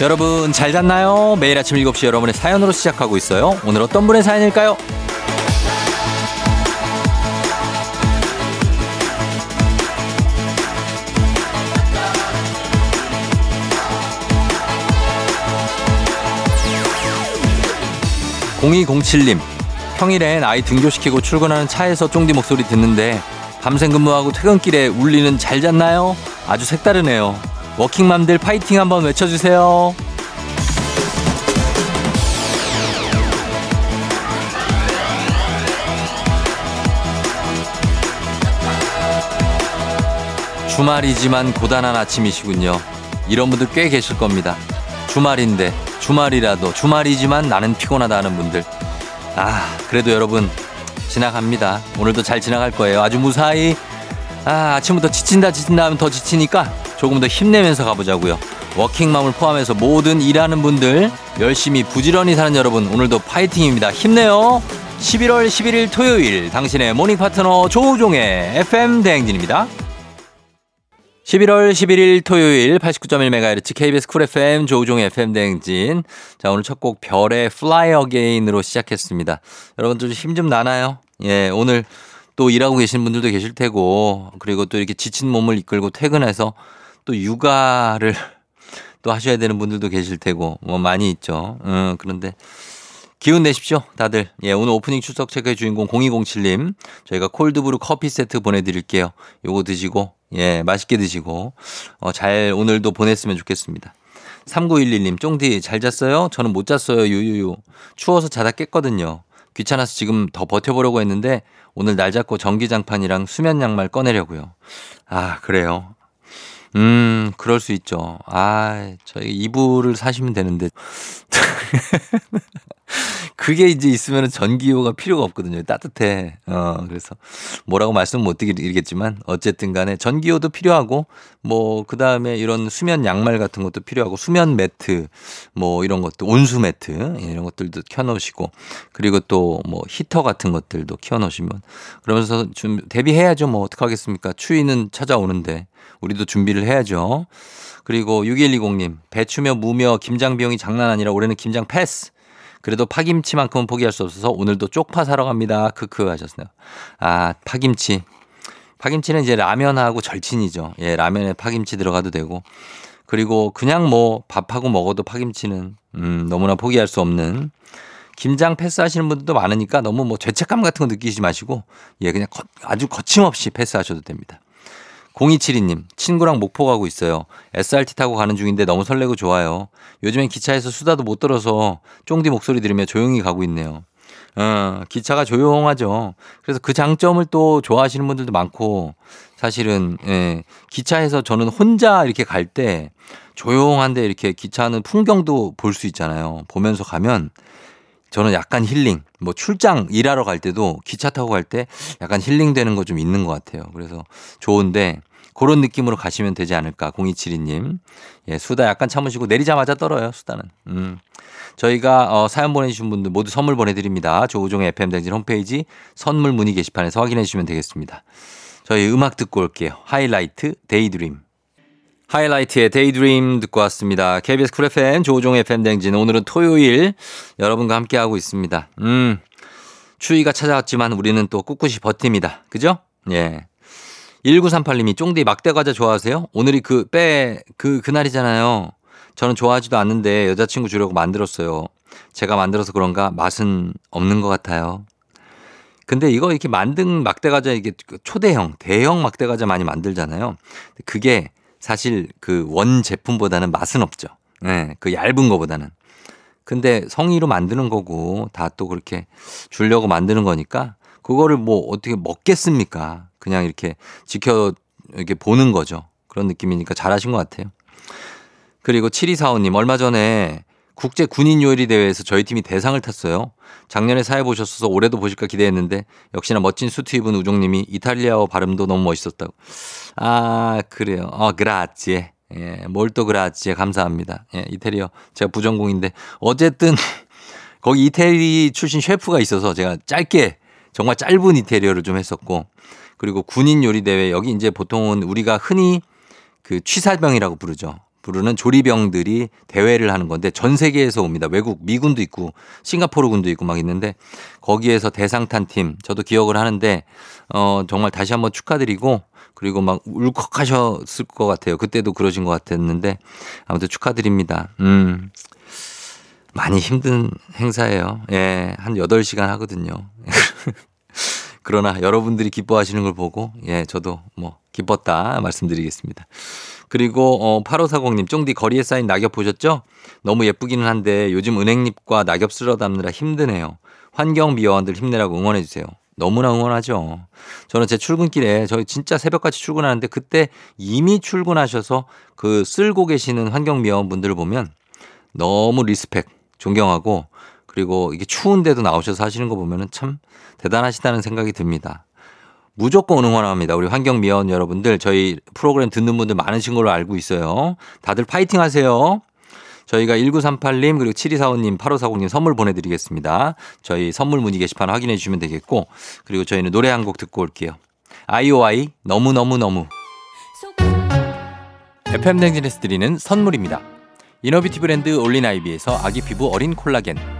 여러분 잘 잤나요? 매일 아침 7시 여러분의 사연으로 시작하고 있어요. 오늘 어떤 분의 사연일까요? 0207님 평일엔 아이 등교시키고 출근하는 차에서 쫑디 목소리 듣는데 밤샘 근무하고 퇴근길에 울리는 잘 잤나요? 아주 색다르네요. 워킹맘들 파이팅 한번 외쳐주세요. 주말이지만 고단한 아침이시군요. 이런 분들 꽤 계실 겁니다. 주말인데 주말이라도 주말이지만 나는 피곤하다 하는 분들. 아, 그래도 여러분 지나갑니다. 오늘도 잘 지나갈 거예요. 아주 무사히. 아, 아침부터 지친다 지친다 하면 더 지치니까 조금 더 힘내면서 가보자고요. 워킹맘을 포함해서 모든 일하는 분들 열심히 부지런히 사는 여러분 오늘도 파이팅입니다. 힘내요. 11월 11일 토요일 당신의 morning 파트너 조우종의 FM 대행진입니다. 11월 11일 토요일 89.1MHz KBS 쿨 FM 조우종의 FM 대행진. 자, 오늘 첫 곡 별의 Fly Again으로 시작했습니다. 여러분들 힘 좀 나나요? 예, 오늘 또 일하고 계신 분들도 계실 테고, 그리고 또 이렇게 지친 몸을 이끌고 퇴근해서 또 육아를 또 하셔야 되는 분들도 계실 테고, 뭐 많이 있죠. 음, 그런데 기운 내십시오, 다들. 예, 오늘 오프닝 출석 체크의 주인공 0207님. 저희가 콜드브루 커피 세트 보내드릴게요. 요거 드시고, 예, 맛있게 드시고, 어, 잘 오늘도 보냈으면 좋겠습니다. 3911님, 쫑디 잘 잤어요? 저는 못 잤어요, 유유유. 추워서 자다 깼거든요. 귀찮아서 지금 더 버텨보려고 했는데, 오늘 날 잡고 전기장판이랑 수면 양말 꺼내려고요. 아, 그래요. 음, 그럴 수 있죠. 아, 저희 이불을 사시면 되는데. 그게 이제 있으면 전기요가 필요가 없거든요. 따뜻해. 어, 그래서 뭐라고 말씀 못 드리겠지만 어쨌든 간에 전기요도 필요하고 뭐 그다음에 이런 수면 양말 같은 것도 필요하고 수면 매트 뭐 이런 것도 온수 매트 이런 것들도 켜 놓으시고 그리고 또 뭐 히터 같은 것들도 켜 놓으시면 그러면서 좀 대비해야죠. 뭐 어떡하겠습니까? 추위는 찾아오는데 우리도 준비를 해야죠. 그리고 6120님 배추며 무며 김장 비용이 장난 아니라 올해는 김장 패스. 그래도 파김치만큼은 포기할 수 없어서 오늘도 쪽파 사러 갑니다. 크크 하셨어요. 아, 파김치. 파김치는 이제 라면하고 절친이죠. 예, 라면에 파김치 들어가도 되고. 그리고 그냥 뭐 밥하고 먹어도 파김치는 음, 너무나 포기할 수 없는 김장 패스하시는 분들도 많으니까 너무 뭐 죄책감 같은 거 느끼지 마시고 예, 그냥 거, 아주 거침없이 패스하셔도 됩니다. 0272님, 친구랑 목포 가고 있어요. SRT 타고 가는 중인데 너무 설레고 좋아요. 요즘엔 기차에서 수다도 못 들어서 쫑디 목소리 들으며 조용히 가고 있네요. 어, 기차가 조용하죠. 그래서 그 장점을 또 좋아하시는 분들도 많고 사실은, 예, 기차에서 저는 혼자 이렇게 갈 때 조용한데 이렇게 기차는 풍경도 볼 수 있잖아요. 보면서 가면 저는 약간 힐링, 뭐 출장 일하러 갈 때도 기차 타고 갈 때 약간 힐링 되는 거 좀 있는 것 같아요. 그래서 좋은데 그런 느낌으로 가시면 되지 않을까. 0272님. 예, 수다 약간 참으시고 내리자마자 떨어요, 수다는. 음. 저희가 어, 사연 보내주신 분들 모두 선물 보내드립니다. 조우종의 FM댕진 홈페이지 선물 문의 게시판에서 확인해 주시면 되겠습니다. 저희 음악 듣고 올게요. 하이라이트 Daydream. 하이라이트의 Daydream 듣고 왔습니다. KBS 쿨 FM 조우종의 FM 대행진 오늘은 토요일 여러분과 함께하고 있습니다. 음, 추위가 찾아왔지만 우리는 또 꿋꿋이 버팁니다. 그죠? 예. 1938님이 쫑디 막대과자 좋아하세요? 오늘이 그, 빼, 그, 그날이잖아요. 저는 좋아하지도 않는데 여자친구 주려고 만들었어요. 제가 만들어서 그런가 맛은 없는 것 같아요. 근데 이거 이렇게 만든 막대과자 이게 초대형, 대형 막대과자 많이 만들잖아요. 그게 사실 그 원 제품보다는 맛은 없죠. 네, 그 얇은 거보다는. 근데 성의로 만드는 거고 다 또 그렇게 주려고 만드는 거니까 그거를 뭐 어떻게 먹겠습니까? 그냥 이렇게 지켜 이렇게 보는 거죠. 그런 느낌이니까 잘하신 것 같아요. 그리고 7245님 얼마 전에 국제 군인 요리 대회에서 저희 팀이 대상을 탔어요. 작년에 사회 보셨어서 올해도 보실까 기대했는데 역시나 멋진 수트 입은 우종님이 이탈리아어 발음도 너무 멋있었다고. 아 그래요. 어 그라지에. 예, 몰또 그라지에 감사합니다. 예, 이태리어 제가 부전공인데 어쨌든 거기 이태리 출신 셰프가 있어서 제가 짧게 정말 짧은 이태리어를 좀 했었고 그리고 군인 요리 대회 여기 이제 보통은 우리가 흔히 그 취사병이라고 부르죠. 부르는 조리병들이 대회를 하는 건데 전 세계에서 옵니다. 외국 미군도 있고 싱가포르 군도 있고 막 있는데 거기에서 대상 탄 팀 저도 기억을 하는데 어 정말 다시 한번 축하드리고 그리고 막 울컥하셨을 것 같아요. 그때도 그러신 것 같았는데 아무튼 축하드립니다. 음. 많이 힘든 행사예요. 예, 한 8시간 하거든요. 그러나 여러분들이 기뻐하시는 걸 보고 예, 저도 뭐 기뻤다 말씀드리겠습니다. 그리고 어 8540님 쫑디 거리에 쌓인 낙엽 보셨죠? 너무 예쁘기는 한데 요즘 은행잎과 낙엽 쓸어 담느라 힘드네요. 환경 미화원들 힘내라고 응원해 주세요. 너무나 응원하죠. 저는 제 출근길에 저희 진짜 새벽같이 출근하는데 그때 이미 출근하셔서 그 쓸고 계시는 환경 미화원분들을 보면 너무 respect 존경하고 그리고 이게 추운데도 나오셔서 하시는 거 보면은 참 대단하시다는 생각이 듭니다. 무조건 응원합니다. 우리 환경미화원 여러분들 저희 프로그램 듣는 분들 많으신 걸로 알고 있어요. 다들 파이팅 하세요. 저희가 1938님 그리고 7245님 8540님 선물 보내드리겠습니다. 저희 선물 문의 게시판 확인해 주시면 되겠고 그리고 저희는 노래 한 곡 듣고 올게요. 아이오아이 너무너무너무 FM댕진에서 드리는 선물입니다. inner beauty 브랜드 올린아이비에서 아기 피부 어린 콜라겐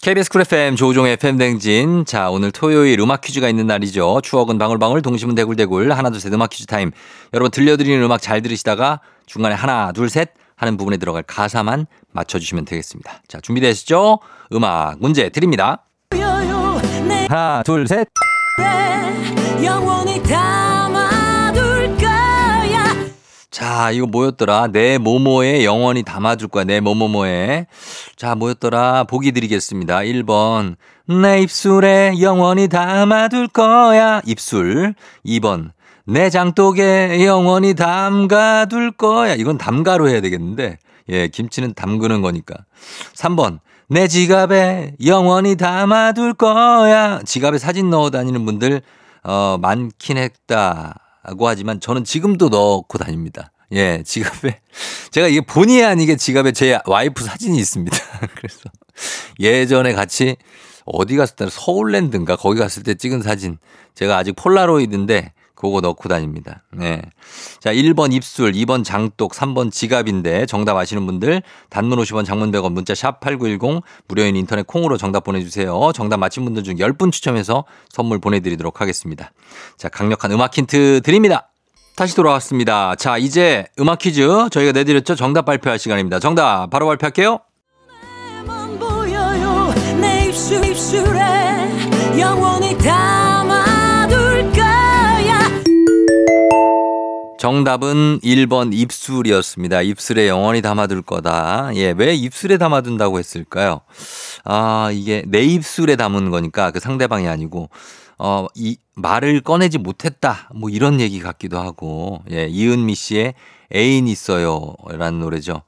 KBS 쿨 FM 조우종의 FM 대행진. 자, 오늘 토요일 음악 퀴즈가 있는 날이죠. 추억은 방울방울, 동심은 대굴대굴. 하나, 둘, 셋 음악 퀴즈 타임. 여러분 들려드리는 음악 잘 들으시다가 중간에 하나, 둘, 셋 하는 부분에 들어갈 가사만 맞춰주시면 되겠습니다. 자, 준비되시죠? 음악 문제 드립니다. 하나, 둘, 셋. 영원히 자, 이거 뭐였더라? 내 모모에 영원히 담아줄 거야. 내 모모모에. 자, 뭐였더라? 보기 드리겠습니다. 1번. 내 입술에 영원히 담아둘 거야. 입술. 2번. 내 장독에 영원히 담가둘 거야. 이건 담가로 해야 되겠는데. 예, 김치는 담그는 거니까. 3번. 내 지갑에 영원히 담아둘 거야. 지갑에 사진 넣어 다니는 분들, 어, 많긴 했다. 라고 하지만 저는 지금도 넣고 다닙니다. 예, 지갑에. 제가 이게 본의 아니게 지갑에 제 와이프 사진이 있습니다. 그래서 예전에 같이 어디 갔을 때 서울랜드인가 거기 갔을 때 찍은 사진. 제가 아직 폴라로이드인데 그거 넣고 다닙니다. 네. 자, 1번 입술, 2번 장독, 3번 지갑인데 정답 아시는 분들 단문 50원 장문 100원 문자 샵 8910 무료인 인터넷 콩으로 정답 보내주세요. 정답 맞힌 분들 중 10분 추첨해서 선물 보내드리도록 하겠습니다. 자, 강력한 음악 힌트 드립니다. 다시 돌아왔습니다. 자, 이제 음악 퀴즈 저희가 내드렸죠. 정답 발표할 시간입니다. 정답 바로 발표할게요. 영원히 정답은 1번 입술이었습니다. 입술에 영원히 담아둘 거다. 예, 왜 입술에 담아둔다고 했을까요? 아, 이게 내 입술에 담은 거니까 그 상대방이 아니고, 어, 이 말을 꺼내지 못했다. 뭐 이런 얘기 같기도 하고. 예, 이은미 씨의 애인 있어요. 라는 노래죠.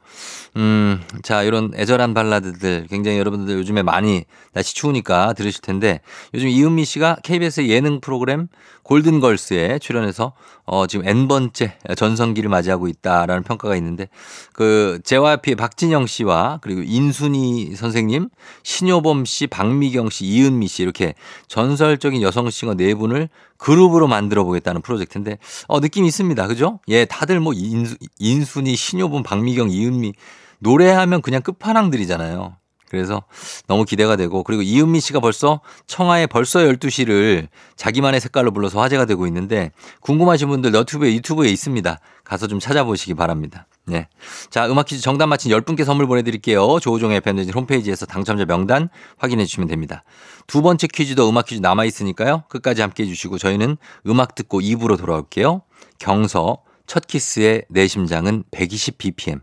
음, 자, 이런 애절한 발라드들 굉장히 여러분들 요즘에 많이 날씨 추우니까 들으실 텐데 요즘 이은미 씨가 KBS 예능 프로그램 골든걸스에 출연해서 어, 지금 N번째 전성기를 맞이하고 있다라는 평가가 있는데 그 JYP의 박진영 씨와 그리고 인순이 선생님, 신효범 씨, 박미경 씨, 이은미 씨 이렇게 전설적인 여성 싱어 네 분을 그룹으로 만들어 보겠다는 프로젝트인데 어, 느낌이 있습니다. 그죠? 예, 다들 뭐 인수, 인순이, 신효범, 박미경, 이은미 노래하면 그냥 끝판왕들이잖아요. 그래서 너무 기대가 되고 그리고 이은미 씨가 벌써 청하의 벌써 12시를 자기만의 색깔로 불러서 화제가 되고 있는데 궁금하신 분들 너튜브에 유튜브에 있습니다. 가서 좀 찾아보시기 바랍니다. 네. 자, 음악 퀴즈 정답 맞힌 10분께 선물 보내드릴게요. 조우종의 팬데진 홈페이지에서 당첨자 명단 확인해 주시면 됩니다. 두 번째 퀴즈도 음악 퀴즈 남아있으니까요. 끝까지 함께 해주시고 저희는 음악 듣고 2부로 돌아올게요. 경서, 첫 키스의 내 심장은 120bpm.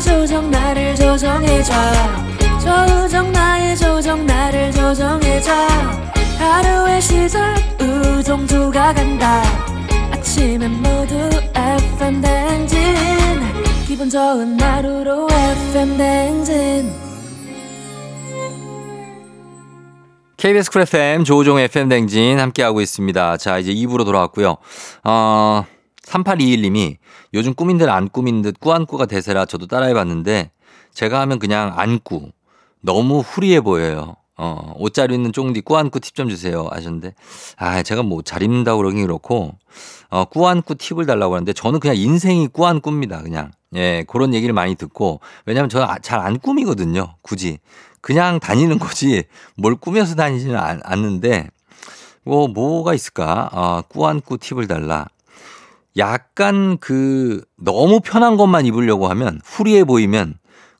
조정 나를 조정해줘. 조정 나의 조정 나를 조정해줘. 하루의 시절 우정조가 간다. 아침엔 모두 FM 댕진. 기분 좋은 하루로 FM 댕진. KBS 쿨 FM 조우종 FM 대행진 함께하고 있습니다. 자, 이제 2부로 돌아왔고요. 어, 3821님이 요즘 꾸민 듯 안 꾸민 듯 꾸안꾸가 대세라 저도 따라해봤는데 제가 하면 그냥 안꾸. 너무 후리해 보여요. 어, 옷 잘 입는 쫑디 꾸안꾸 팁 좀 주세요 하셨는데 아 제가 뭐 잘 입는다고 그러긴 그렇고 어, 꾸안꾸 팁을 달라고 하는데 저는 그냥 인생이 꾸안꾸입니다 그냥 예 그런 얘기를 많이 듣고 왜냐하면 저는 아, 잘 안 꾸미거든요 굳이 그냥 다니는 거지 뭘 꾸며서 다니지는 않, 않는데 뭐 뭐가 있을까 아, 꾸안꾸 팁을 달라 약간 그 너무 편한 것만 입으려고 하면 후리해 보이면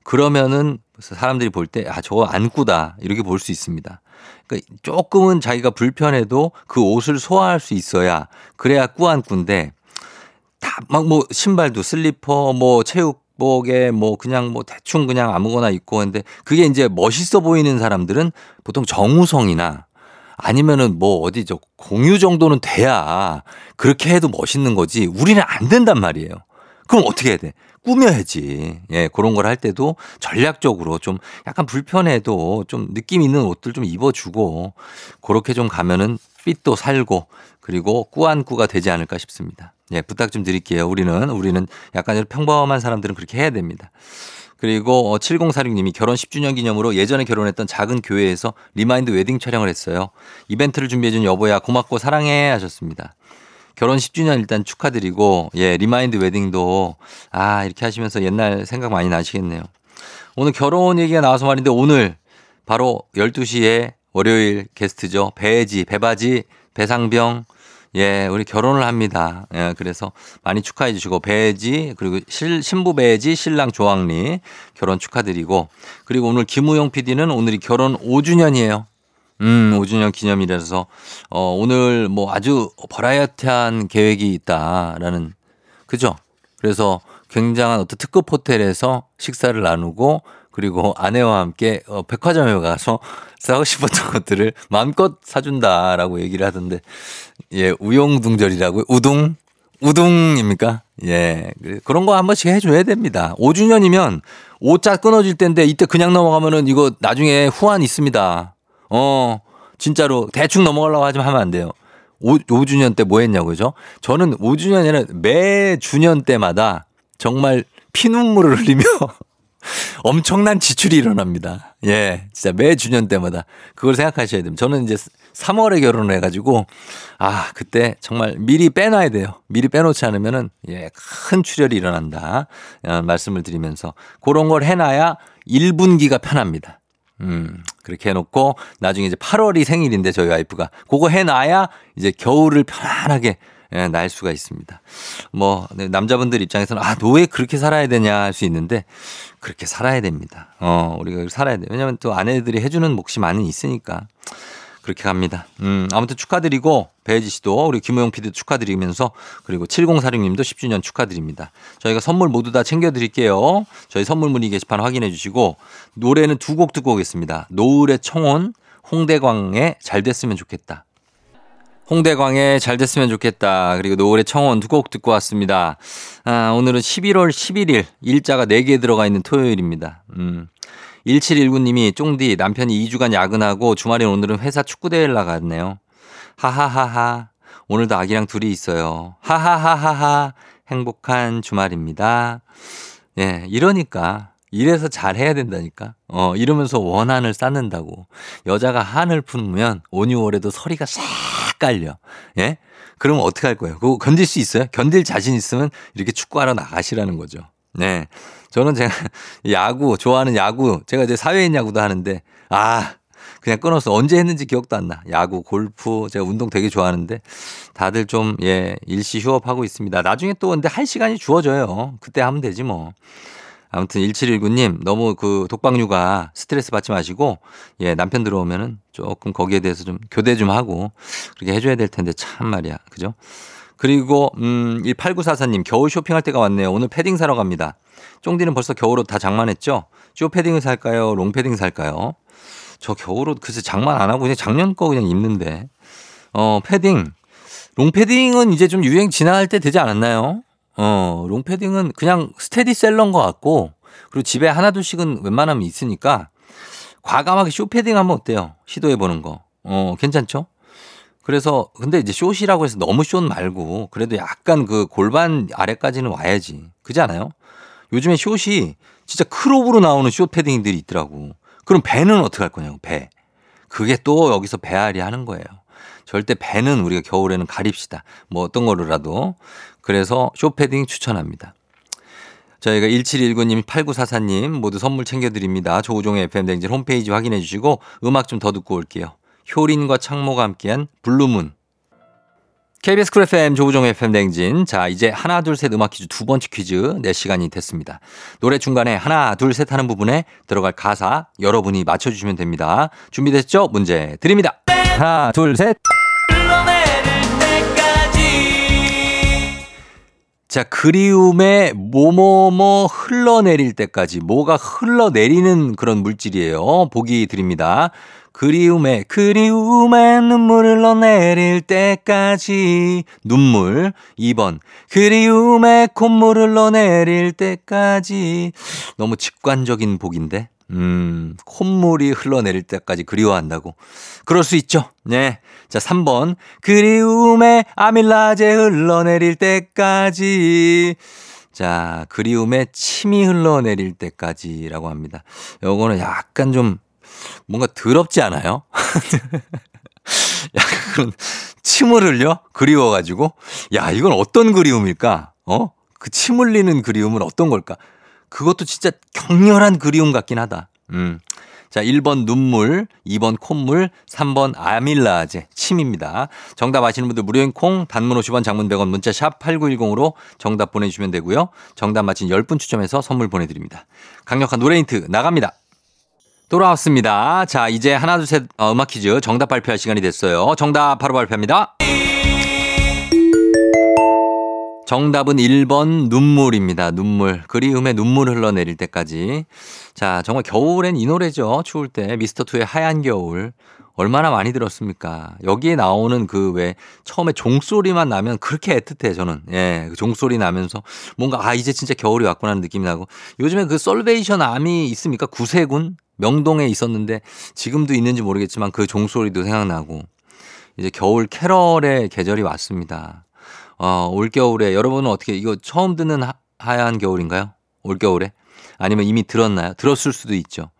그러면은 사람들이 볼 때 아 저거 안꾸다 이렇게 볼 수 있습니다. 그러니까 조금은 자기가 불편해도 그 옷을 소화할 수 있어야 그래야 꾸안꾸인데 다 막 뭐 신발도 슬리퍼 뭐 체육복에 뭐 그냥 뭐 대충 그냥 아무거나 입고 근데 그게 이제 멋있어 보이는 사람들은 보통 정우성이나 아니면은 뭐 어디 저 공유 정도는 돼야 그렇게 해도 멋있는 거지 우리는 안 된단 말이에요. 그럼 어떻게 해야 돼? 꾸며야지. 예, 그런 걸 할 때도 전략적으로 좀 약간 불편해도 좀 느낌 있는 옷들 좀 입어주고 그렇게 좀 가면은 핏도 살고 그리고 꾸안꾸가 되지 않을까 싶습니다. 예, 부탁 좀 드릴게요. 우리는, 우리는 약간 평범한 사람들은 그렇게 해야 됩니다. 그리고 7046님이 결혼 10주년 기념으로 예전에 결혼했던 작은 교회에서 remind wedding 촬영을 했어요. 이벤트를 준비해준 여보야 고맙고 사랑해 하셨습니다. 결혼 10주년 일단 축하드리고 예 remind wedding도 아 이렇게 하시면서 옛날 생각 많이 나시겠네요. 오늘 결혼 얘기가 나와서 말인데 오늘 바로 12시에 월요일 게스트죠. 배지, 배바지, 배상병 예, 우리 결혼을 합니다. 예, 그래서 많이 축하해 주시고 배지 그리고 실, 신부 배지 신랑 조항리 결혼 축하드리고 그리고 오늘 김우영 PD는 오늘이 결혼 5주년이에요. 음, 5주년 기념이라서 어, 오늘 뭐 아주 버라이어티한 계획이 있다라는 그죠? 그래서 굉장한 어떤 특급 호텔에서 식사를 나누고 그리고 아내와 함께 어, 백화점에 가서 사고 싶었던 것들을 마음껏 사준다라고 얘기를 하던데 예 우용둥절이라고 우둥 우둥입니까? 예 그런 거 한 번씩 해줘야 됩니다. 5주년이면 오자 끊어질 때인데 이때 그냥 넘어가면은 이거 나중에 후환 있습니다. 어 진짜로 대충 넘어가려고 하지 하면 안 돼요. 5, 5주년 때 뭐 했냐고 그죠? 저는 5주년에는 매 주년 때마다 정말 피눈물을 흘리며 엄청난 지출이 일어납니다. 예, 진짜 매 주년 때마다 그걸 생각하셔야 됩니다. 저는 이제 3월에 결혼을 해가지고 아 그때 정말 미리 빼놔야 돼요. 미리 빼놓지 않으면은 예 큰 출혈이 일어난다 어, 말씀을 드리면서 그런 걸 해놔야 1분기가 편합니다. 음, 그렇게 해놓고 나중에 이제 8월이 생일인데 저희 와이프가 그거 해놔야 이제 겨울을 편안하게 예, 날 수가 있습니다. 뭐 네, 남자분들 입장에서는 아 너 왜 그렇게 살아야 되냐 할 수 있는데 그렇게 살아야 됩니다. 어 우리가 살아야 돼. 왜냐하면 또 아내들이 해주는 몫이 많이 있으니까 그렇게 갑니다. 음, 아무튼 축하드리고 배혜지 씨도 우리 김호영 PD도 축하드리면서 그리고 7046님도 10주년 축하드립니다. 저희가 선물 모두 다 챙겨드릴게요. 저희 선물 문의 게시판 확인해 주시고 노래는 두 곡 듣고 오겠습니다. 노을의 청혼, 홍대광의 잘 됐으면 좋겠다. 홍대광의 잘 됐으면 좋겠다. 그리고 노을의 청혼 두곡 듣고 왔습니다. 아, 오늘은 11월 11일 일자가 4개 들어가 있는 토요일입니다. 음. 1719님이 쫑디 남편이 2주간 야근하고 주말에 오늘은 회사 축구대회를 나갔네요. 하하하하. 오늘도 아기랑 둘이 있어요. 하하하하하. 행복한 주말입니다. 예, 이러니까. 이래서 잘 해야 된다니까. 어, 이러면서 원한을 쌓는다고. 여자가 한을 품으면 온유월에도 서리가 싹 깔려. 예? 그러면 어떻게 할 거예요? 그거 견딜 수 있어요? 견딜 자신 있으면 이렇게 축구하러 나가시라는 거죠. 네. 저는 제가 야구, 좋아하는 야구, 제가 이제 사회인 야구도 하는데, 아, 그냥 끊었어. 언제 했는지 기억도 안 나. 야구, 골프, 제가 운동 되게 좋아하는데 다들 좀, 예, 일시 휴업하고 있습니다. 나중에 또 근데 할 시간이 주어져요. 그때 하면 되지 뭐. 아무튼 1719님 너무 그 독박육아 스트레스 받지 마시고 예, 남편 들어오면은 조금 거기에 대해서 좀 교대 좀 하고 그렇게 해줘야 될 텐데 참 말이야. 그죠? 그리고 음, 이 8944님 겨울 쇼핑할 때가 왔네요. 오늘 패딩 사러 갑니다. 쫑디는 벌써 겨울옷 다 장만했죠? 숏 패딩을 살까요? 롱 패딩 살까요? 저 겨울옷 글쎄 장만 안 하고 그냥 작년 거 그냥 입는데. 어, 패딩. 롱 패딩은 이제 좀 유행 지나갈 때 되지 않았나요? 어, 롱 패딩은 그냥 스테디셀러인 것 같고 그리고 집에 하나 둘씩은 웬만하면 있으니까 과감하게 쇼 패딩 하면 어때요? 시도해 보는 거. 어, 괜찮죠? 그래서 근데 이제 숏이라고 해서 너무 숏 말고 그래도 약간 그 골반 아래까지는 와야지. 그지 않아요? 요즘에 숏이 진짜 크롭으로 나오는 숏 패딩들이 있더라고. 그럼 배는 어떻게 할 거냐고, 배. 그게 또 여기서 배앓이 하는 거예요. 절대 배는 우리가 겨울에는 가립시다. 뭐 어떤 거로라도. 그래서 숏 패딩 추천합니다. 저희가 1719님, 8944님 모두 선물 챙겨드립니다. 조우종의 FM대행진 홈페이지 확인해 주시고 음악 좀 더 듣고 올게요. 효린과 창모가 함께한 Blue Moon. KBS 쿨 FM 조우종 FM 대행진. 자, 이제 하나, 둘, 셋 음악 퀴즈 두 번째 퀴즈 내 시간이 됐습니다. 노래 중간에 하나, 둘, 셋 하는 부분에 들어갈 가사 여러분이 맞춰주시면 됩니다. 준비됐죠? 문제 드립니다. 하나, 둘, 셋. 자, 그리움에 뭐뭐뭐 흘러내릴 때까지 뭐가 흘러내리는 그런 물질이에요. 보기 드립니다. 그리움에 그리움에 눈물 흘러내릴 때까지. 눈물. 2번. 그리움에 콧물 흘러내릴 때까지. 너무 직관적인 복인데 음 콧물이 흘러내릴 때까지 그리워한다고 그럴 수 있죠 네. 자 3번 그리움에 아밀라제 흘러내릴 때까지 자 그리움에 침이 흘러내릴 때까지라고 합니다 요거는 약간 좀 뭔가 더럽지 않아요? 약간 침을 흘려? 그리워가지고. 야, 이건 어떤 그리움일까? 어? 그 침 흘리는 그리움은 어떤 걸까? 그것도 진짜 격렬한 그리움 같긴 하다. 음. 자, 1번 눈물, 2번 콧물, 3번 아밀라제, 침입니다. 정답 아시는 분들 무료인 콩, 단문 50원, 장문 100원, 문자 샵 8910으로 정답 보내주시면 되고요. 정답 맞힌 10분 추첨해서 선물 보내드립니다. 강력한 노래 힌트 나갑니다. 돌아왔습니다. 자, 이제 하나, 둘, 셋, 어, 음악 퀴즈 정답 발표할 시간이 됐어요. 정답 바로 발표합니다. 정답은 1번 눈물입니다. 눈물. 그리움에 눈물 흘러내릴 때까지. 자, 정말 겨울엔 이 노래죠. 추울 때. 미스터 투의 하얀 겨울. 얼마나 많이 들었습니까? 여기에 나오는 그 왜 처음에 종소리만 나면 그렇게 애틋해 저는. 예, 그 종소리 나면서 뭔가 아 이제 진짜 겨울이 왔구나 하는 느낌이 나고 요즘에 그 솔베이션 암이 있습니까? 구세군 명동에 있었는데 지금도 있는지 모르겠지만 그 종소리도 생각나고 이제 겨울 캐럴의 계절이 왔습니다. 어, 올겨울에 여러분은 어떻게 이거 처음 듣는 하, 하얀 겨울인가요? 올겨울에? 아니면 이미 들었나요? 들었을 수도 있죠.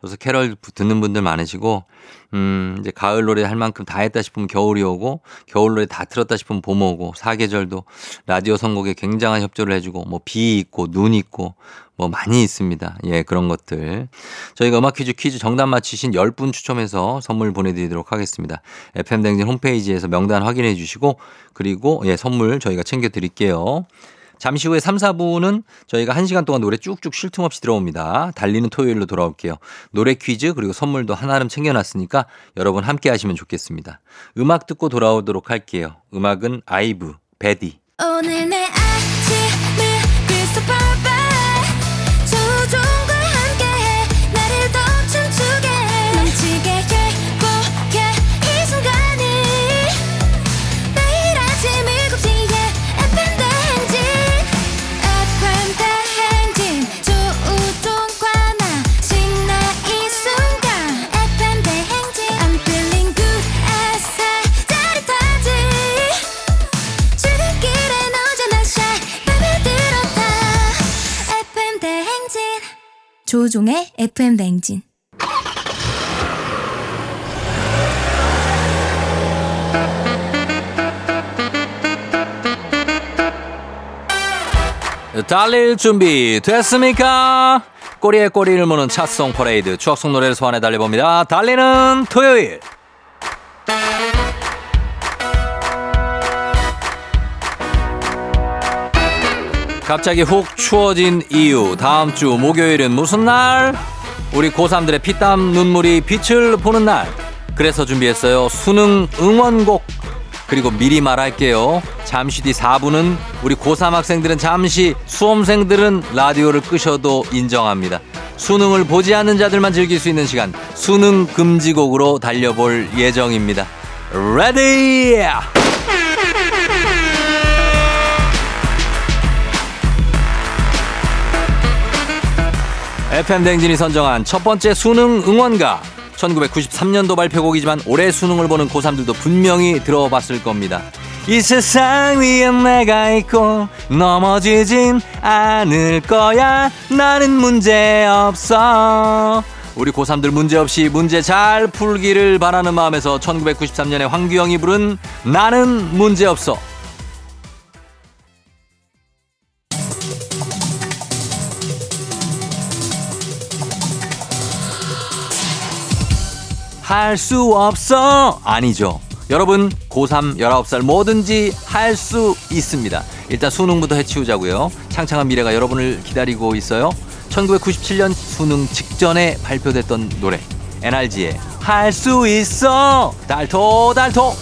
그래서 캐럴 듣는 분들 많으시고, 음, 이제 가을 노래 할 만큼 다 했다 싶으면 겨울이 오고, 겨울 노래 다 틀었다 싶으면 봄 오고, 사계절도 라디오 선곡에 굉장한 협조를 해주고, 뭐 비 있고, 눈 있고, 뭐 많이 있습니다. 예, 그런 것들. 저희가 음악 퀴즈 퀴즈 정답 맞히신 10분 추첨해서 선물 보내드리도록 하겠습니다. FM댕진 홈페이지에서 명단 확인해 주시고, 그리고 예, 선물 저희가 챙겨드릴게요. 잠시 후에 3, 4부는 저희가 1시간 동안 노래 쭉쭉 쉴 틈 없이 들어옵니다. 달리는 토요일로 돌아올게요. 노래 퀴즈 그리고 선물도 하나름 챙겨놨으니까 여러분 함께 하시면 좋겠습니다. 음악 듣고 돌아오도록 할게요. 음악은 아이브, 베디. 오늘 내 FM 대행진 달릴 준비 됐습니까? 꼬리에 꼬리를 무는 찻송 퍼레이드 추억송 노래를 소환해 달려봅니다. 달리는 토요일. 갑자기 훅 추워진 이유. 다음 주 목요일은 무슨 날? 우리 고3들의 피땀 눈물이 빛을 보는 날. 그래서 준비했어요. 수능 응원곡. 그리고 미리 말할게요. 잠시 뒤 4부는 우리 고3 학생들은 잠시 수험생들은 라디오를 끄셔도 인정합니다. 수능을 보지 않는 자들만 즐길 수 있는 시간. 수능 금지곡으로 달려볼 예정입니다. ready FM 댕진이 선정한 첫 번째 수능 응원가. 1993년도 발표곡이지만 올해 수능을 보는 고3들도 분명히 들어봤을 겁니다. 이 세상 위에 내가 있고 넘어지진 않을 거야. 나는 문제 없어. 우리 고3들 문제 없이 문제 잘 풀기를 바라는 마음에서 1993년에 황규영이 부른 나는 문제 없어. 할 수 없어 아니죠. 여러분 고3 19살 뭐든지 할 수 있습니다. 일단 수능부터 해치우자고요. 창창한 미래가 여러분을 기다리고 있어요. 1997년 수능 직전에 발표됐던 노래 NRG의 할 수 있어 달토 달토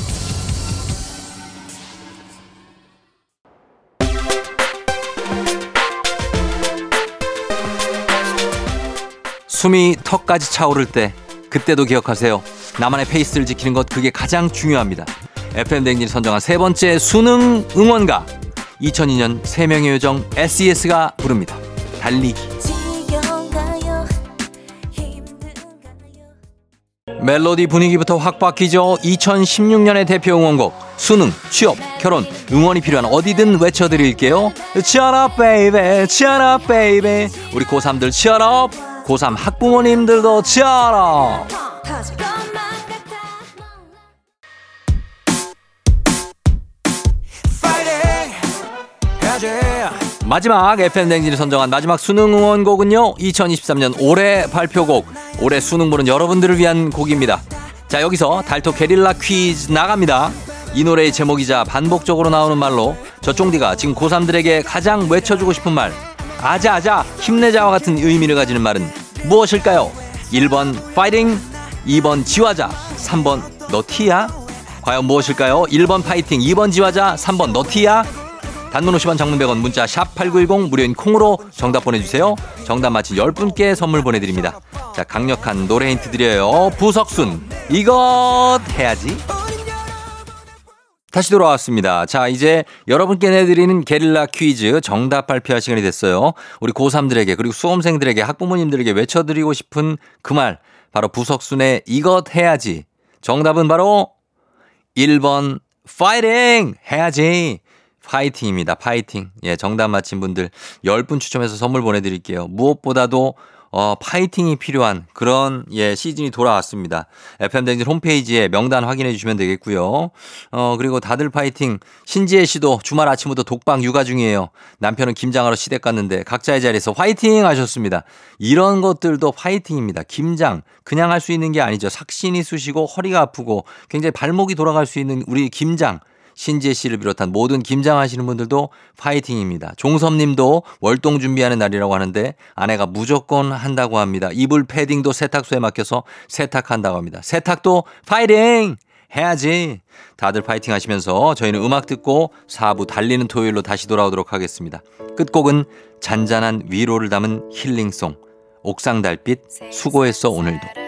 숨이 턱까지 차오를 때 그때도 기억하세요. 나만의 페이스를 지키는 것 그게 가장 중요합니다. FM 댕진 선정한 세 번째 수능 응원가 2002년 세명의 요정 SES가 부릅니다. 달리기. 멜로디 분위기부터 확 바뀌죠. 2016년의 대표 응원곡 수능, 취업, 결혼, 응원이 필요한 어디든 외쳐드릴게요. Baby, cheer up, baby. 우리 고3들 cheer up. 고3 학부모님들도 같아 마지막 FM 댕진이 선정한 마지막 수능 응원곡은요. 2023년 올해 발표곡. 올해 수능 보는 여러분들을 위한 곡입니다. 자, 여기서 달토 게릴라 퀴즈 나갑니다. 이 노래의 제목이자 반복적으로 나오는 말로 저 쫑디가 지금 고3들에게 가장 외쳐주고 싶은 말. 아자아자 힘내자와 같은 의미를 가지는 말은 무엇일까요? 1번 파이팅, 2번 지화자, 3번 너티야? 과연 무엇일까요? 1번 파이팅, 2번 지화자, 3번 너티야? 단문 50원 장문 100원 문자 샵 8910 무료인 콩으로 정답 보내주세요. 정답 맞힌 10분께 선물 보내드립니다. 자 강력한 노래 힌트 드려요. 부석순 이것 해야지. 다시 돌아왔습니다. 자, 이제 여러분께 내드리는 게릴라 퀴즈 정답 발표할 시간이 됐어요. 우리 고3들에게 그리고 수험생들에게 학부모님들에게 외쳐드리고 싶은 그 말 바로 부석순의 이것 해야지. 정답은 바로 1번 파이팅 해야지. 파이팅입니다. 파이팅. 예, 정답 맞힌 분들 10분 추첨해서 선물 보내드릴게요. 무엇보다도 어, 파이팅이 필요한 그런 예, 시즌이 돌아왔습니다. FM댕진 홈페이지에 명단 확인해 주시면 되겠고요. 어, 그리고 다들 파이팅. 신지혜 씨도 주말 아침부터 독방 육아 중이에요. 남편은 김장하러 시댁 갔는데 각자의 자리에서 화이팅 하셨습니다. 이런 것들도 파이팅입니다. 김장. 그냥 할 수 있는 게 아니죠. 삭신이 쑤시고 허리가 아프고 굉장히 발목이 돌아갈 수 있는 우리 김장. 신지혜 씨를 비롯한 모든 김장하시는 분들도 파이팅입니다. 종섭님도 월동 준비하는 날이라고 하는데 아내가 무조건 한다고 합니다. 이불 패딩도 세탁소에 맡겨서 세탁한다고 합니다. 세탁도 파이팅! 해야지. 다들 파이팅 하시면서 저희는 음악 듣고 4부 달리는 토요일로 다시 돌아오도록 하겠습니다. 끝곡은 잔잔한 위로를 담은 힐링송. 옥상 달빛 수고했어 오늘도.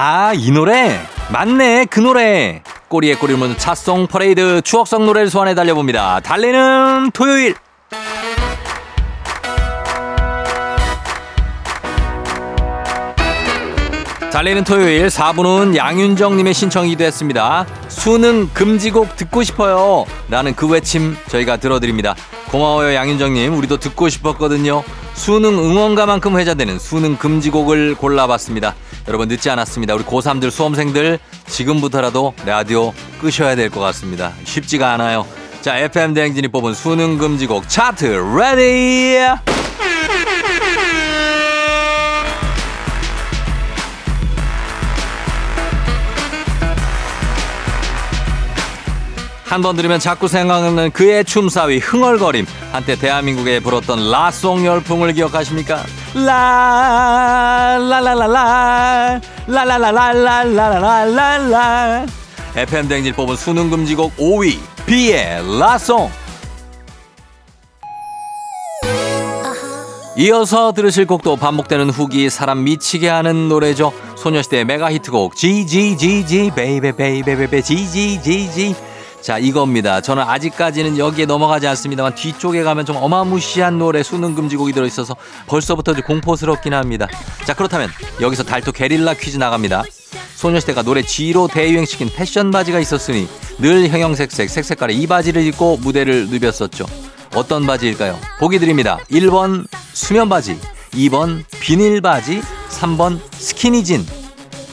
아, 이 노래? 맞네, 그 노래. 꼬리에 꼬리를 무는 차송 퍼레이드 추억성 노래를 소환해 달려봅니다. 달리는 토요일. 달리는 토요일 4부는 양윤정님의 신청이기도 했습니다. 수능 금지곡 듣고 싶어요. 라는 그 외침 저희가 들어드립니다. 고마워요, 양윤정님. 우리도 듣고 싶었거든요. 수능 응원가만큼 회자되는 수능 금지곡을 골라봤습니다. 여러분 늦지 않았습니다. 우리 고3들 수험생들 지금부터라도 라디오 끄셔야 될 것 같습니다. 쉽지가 않아요. 자, FM 대행진이 뽑은 수능 금지곡 차트 ready! 한 번 들으면 자꾸 생각나는 그의 춤사위 흥얼거림 한때 대한민국에 불었던 라송 열풍을 기억하십니까? 라 라라라라 라라라라라라라라 FM 대행진이 뽑은 수능 금지곡 5위 비의 라송 이어서 들으실 곡도 반복되는 hook이 사람 미치게 하는 노래죠 소녀시대의 메가 히트곡 GGGG 베이베 베이베 베이베 GGGG 자 이겁니다. 저는 아직까지는 여기에 넘어가지 않습니다만 뒤쪽에 가면 좀 어마무시한 노래 수능 금지곡이 들어있어서 벌써부터 좀 공포스럽긴 합니다. 자 그렇다면 여기서 달토 게릴라 퀴즈 나갑니다. 소녀시대가 노래 G로 대유행시킨 패션 바지가 있었으니 늘 형형색색 색색깔의 이 바지를 입고 무대를 누볐었죠. 어떤 바지일까요? 보기 드립니다. 1번 수면 바지, 2번 비닐 바지, 3번 스키니진.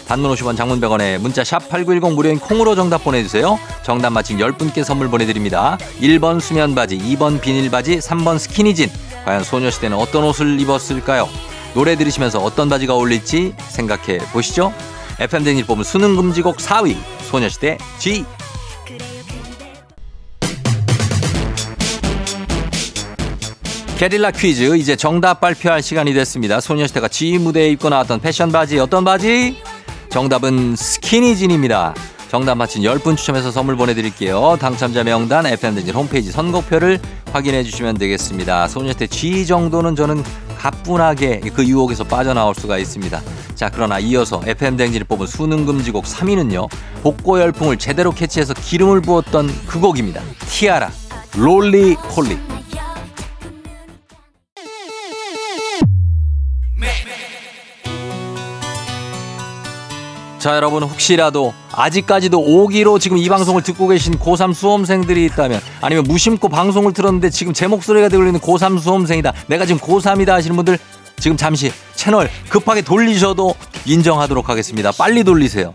단문 50원 장문 100원에 문자 샵 8910 무료인 콩으로 정답 보내주세요. 정답 맞힌 10분께 선물 보내드립니다. 1번 수면 바지, 2번 비닐 바지, 3번 스키니진. 과연 소녀시대는 어떤 옷을 입었을까요? 노래 들으시면서 어떤 바지가 어울릴지 생각해 보시죠. FM 댕일 뽑은 수능 금지곡 4위 소녀시대 G. 게릴라 퀴즈 이제 정답 발표할 시간이 됐습니다. 소녀시대가 G 무대에 입고 나왔던 패션 바지 어떤 바지? 정답은 스키니진입니다. 정답 맞힌 10분 추첨해서 선물 보내드릴게요. 당첨자 명단 FM댕진 홈페이지 선곡표를 확인해 주시면 되겠습니다. 소녀시대 G 정도는 저는 가뿐하게 그 유혹에서 빠져나올 수가 있습니다. 자, 그러나 이어서 FM댕진을 뽑은 수능금지곡 3위는요. 복고 열풍을 제대로 캐치해서 기름을 부었던 그 곡입니다. 티아라, 롤리 폴리. 자, 여러분 혹시라도 아직까지도 5기로 지금 이 방송을 듣고 계신 고3 수험생들이 있다면 아니면 무심코 방송을 들었는데 지금 제 목소리가 들리는 고3 수험생이다. 내가 지금 고3이다 하시는 분들 지금 잠시 채널 급하게 돌리셔도 인정하도록 하겠습니다. 빨리 돌리세요.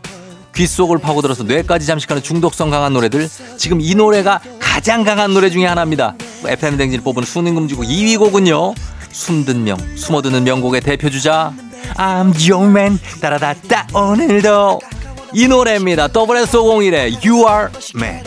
귓속을 파고들어서 뇌까지 잠식하는 중독성 강한 노래들 지금 이 노래가 가장 강한 노래 중에 하나입니다. FM 댕진 뽑은 수능금지곡 2위 곡은요. 숨든 명, 숨어드는 명곡의 대표주자 I'm your man. 따라다따 오늘도 이 노래입니다. WS501의 You are man.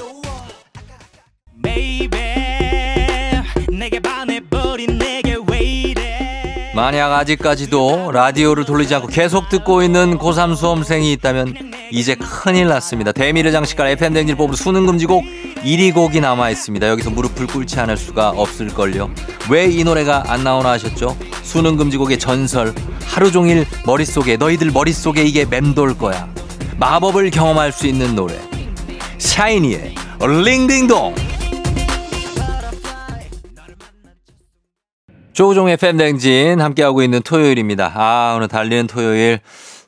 만약 아직까지도 라디오를 돌리지 않고 계속 듣고 있는 고3 수험생이 있다면 이제 큰일 났습니다. 대미를 장식할 FM댕지를 뽑은 수능 금지곡 1위 곡이 남아 있습니다. 여기서 무릎을 꿇지 않을 수가 없을걸요. 왜 이 노래가 안 나오나 하셨죠? 수능 금지곡의 전설. 하루 종일 머릿속에 너희들 머릿속에 이게 맴돌 거야. 마법을 경험할 수 있는 노래. 샤이니의 링딩동. 조우종의 팬댕진 함께하고 있는 토요일입니다. 아, 오늘 달리는 토요일.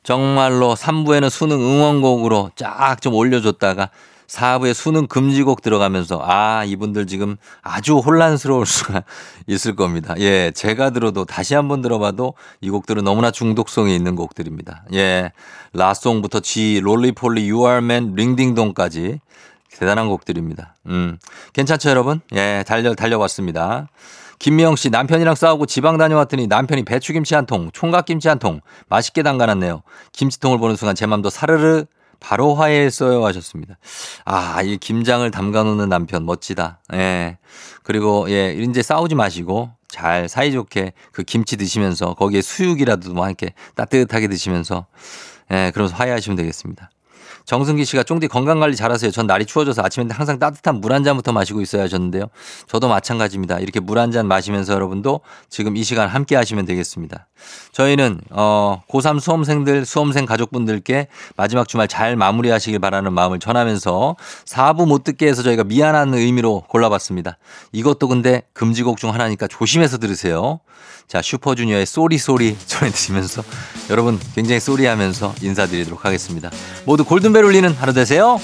정말로 3부에는 수능 응원곡으로 쫙 좀 올려줬다가 4부에 수능 금지곡 들어가면서 아, 이분들 지금 아주 혼란스러울 수가 있을 겁니다. 예, 제가 들어도 다시 한번 들어봐도 이 곡들은 너무나 중독성이 있는 곡들입니다. 예, 라송부터 G, 롤리폴리, 유알맨, 링딩동까지 대단한 곡들입니다. 음, 괜찮죠, 여러분? 예, 달려, 달려봤습니다. 김미영 씨 남편이랑 싸우고 지방 다녀왔더니 남편이 배추김치 한 통, 총각김치 한 통 맛있게 담가놨네요. 김치통을 보는 순간 제 맘도 사르르 바로 화해했어요 하셨습니다. 아, 이 김장을 담가놓는 남편 멋지다. 예. 그리고 예, 이제 싸우지 마시고 잘 사이좋게 그 김치 드시면서 거기에 수육이라도 뭐 이렇게 따뜻하게 드시면서 예, 그러면서 화해하시면 되겠습니다. 정승기 씨가 쫑디 건강 관리 잘하세요. 전 날이 추워져서 아침에 항상 따뜻한 물 한 잔부터 마시고 있어야 하셨는데요. 저도 마찬가지입니다. 이렇게 물 한 잔 마시면서 여러분도 지금 이 시간 함께 하시면 되겠습니다. 저희는 어 고3 수험생들 수험생 가족분들께 마지막 주말 잘 마무리하시길 바라는 마음을 전하면서 4부 못 듣게 해서 저희가 미안한 의미로 골라봤습니다. 이것도 근데 금지곡 중 하나니까 조심해서 들으세요. 자, 슈퍼주니어의 Sorry Sorry 전해드리면서 여러분 굉장히 쏘리 하면서 인사드리도록 하겠습니다. 모두 골든벨 울리는 하루 되세요.